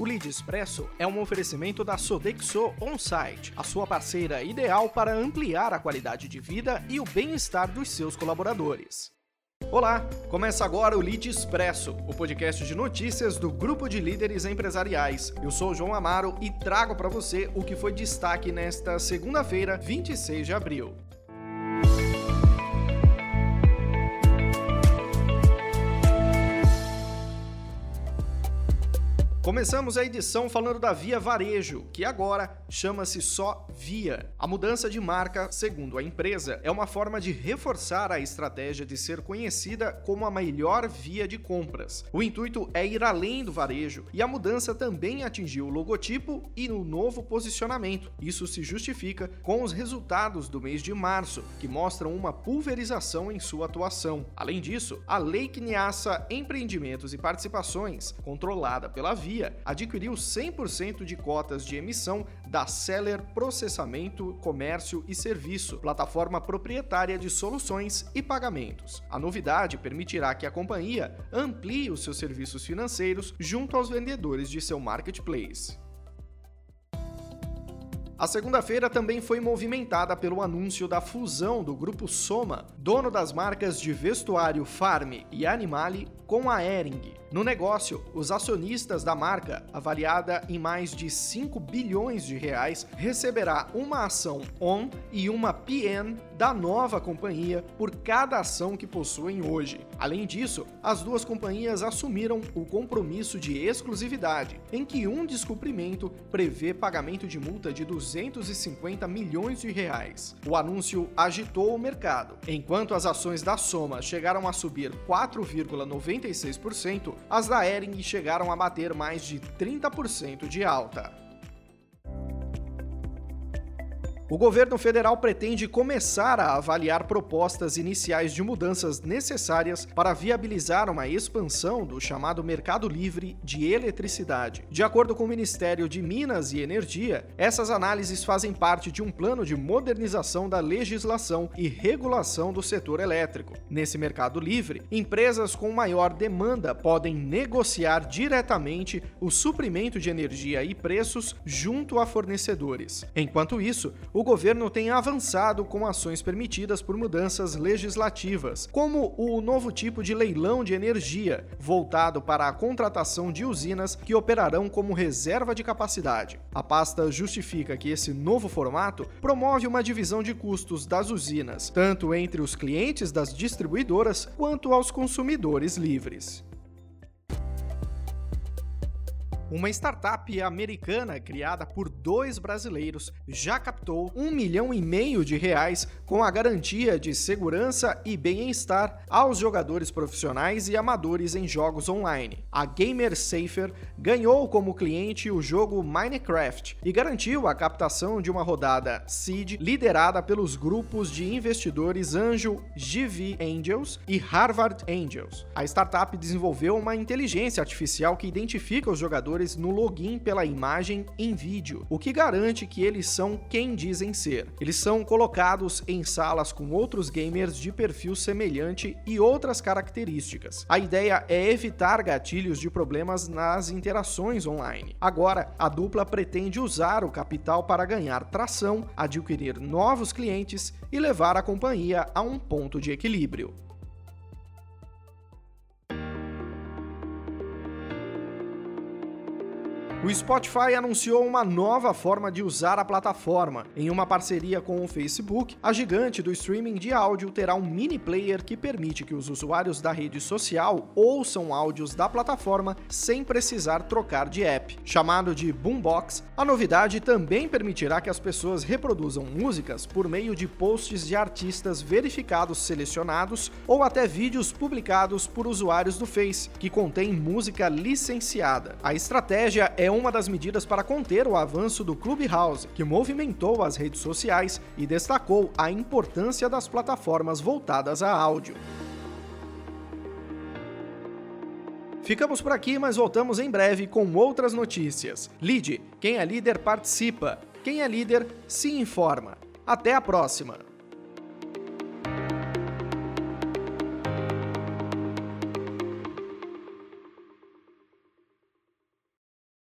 O Lead Expresso é um oferecimento da Sodexo On-Site, a sua parceira ideal para ampliar a qualidade de vida e o bem-estar dos seus colaboradores. Olá, começa agora o Lead Expresso, o podcast de notícias do Grupo de Líderes Empresariais. Eu sou o João Amaro e trago para você o que foi destaque nesta segunda-feira, 26 de abril. Começamos a edição falando da Via Varejo, que agora chama-se só Via. A mudança de marca, segundo a empresa, é uma forma de reforçar a estratégia de ser conhecida como a melhor via de compras. O intuito é ir além do varejo e a mudança também atingiu o logotipo e o novo posicionamento. Isso se justifica com os resultados do mês de março, que mostram uma pulverização em sua atuação. Além disso, a lei que niaça empreendimentos e participações, controlada pela Via, Via adquiriu 100% de cotas de emissão da Seller Processamento, Comércio e Serviço, plataforma proprietária de soluções e pagamentos. A novidade permitirá que a companhia amplie os seus serviços financeiros junto aos vendedores de seu marketplace. A segunda-feira também foi movimentada pelo anúncio da fusão do grupo Soma, dono das marcas de vestuário Farm e Animale, com a Ering. No negócio, os acionistas da marca, avaliada em mais de 5 bilhões de reais, receberá uma ação ON e uma PN da nova companhia por cada ação que possuem hoje. Além disso, as duas companhias assumiram o compromisso de exclusividade, em que um descumprimento prevê pagamento de multa de 250 milhões de reais. O anúncio agitou o mercado. Enquanto as ações da Soma chegaram a subir 4,96%, as da Ering chegaram a bater mais de 30% de alta. O governo federal pretende começar a avaliar propostas iniciais de mudanças necessárias para viabilizar uma expansão do chamado mercado livre de eletricidade. De acordo com o Ministério de Minas e Energia, essas análises fazem parte de um plano de modernização da legislação e regulação do setor elétrico. Nesse mercado livre, empresas com maior demanda podem negociar diretamente o suprimento de energia e preços junto a fornecedores. Enquanto isso, o o governo tem avançado com ações permitidas por mudanças legislativas, como o novo tipo de leilão de energia, voltado para a contratação de usinas que operarão como reserva de capacidade. A pasta justifica que esse novo formato promove uma divisão de custos das usinas, tanto entre os clientes das distribuidoras quanto aos consumidores livres. Uma startup americana criada por dois brasileiros já captou um milhão e meio de reais com a garantia de segurança e bem-estar aos jogadores profissionais e amadores em jogos online. A Gamer Safer ganhou como cliente o jogo Minecraft e garantiu a captação de uma rodada seed liderada pelos grupos de investidores Angel GV Angels e Harvard Angels. A startup desenvolveu uma inteligência artificial que identifica os jogadores no login pela imagem em vídeo, o que garante que eles são quem dizem ser. Eles são colocados em salas com outros gamers de perfil semelhante e outras características. A ideia é evitar gatilhos de problemas nas interações online. Agora, a dupla pretende usar o capital para ganhar tração, adquirir novos clientes e levar a companhia a um ponto de equilíbrio. O Spotify anunciou uma nova forma de usar a plataforma. Em uma parceria com o Facebook, a gigante do streaming de áudio terá um mini player que permite que os usuários da rede social ouçam áudios da plataforma sem precisar trocar de app. Chamado de Boombox, a novidade também permitirá que as pessoas reproduzam músicas por meio de posts de artistas verificados selecionados ou até vídeos publicados por usuários do Face, que contém música licenciada. A estratégia é uma das medidas para conter o avanço do Clubhouse, que movimentou as redes sociais e destacou a importância das plataformas voltadas a áudio. Ficamos por aqui, mas voltamos em breve com outras notícias. Lide, quem é líder participa, quem é líder se informa. Até a próxima!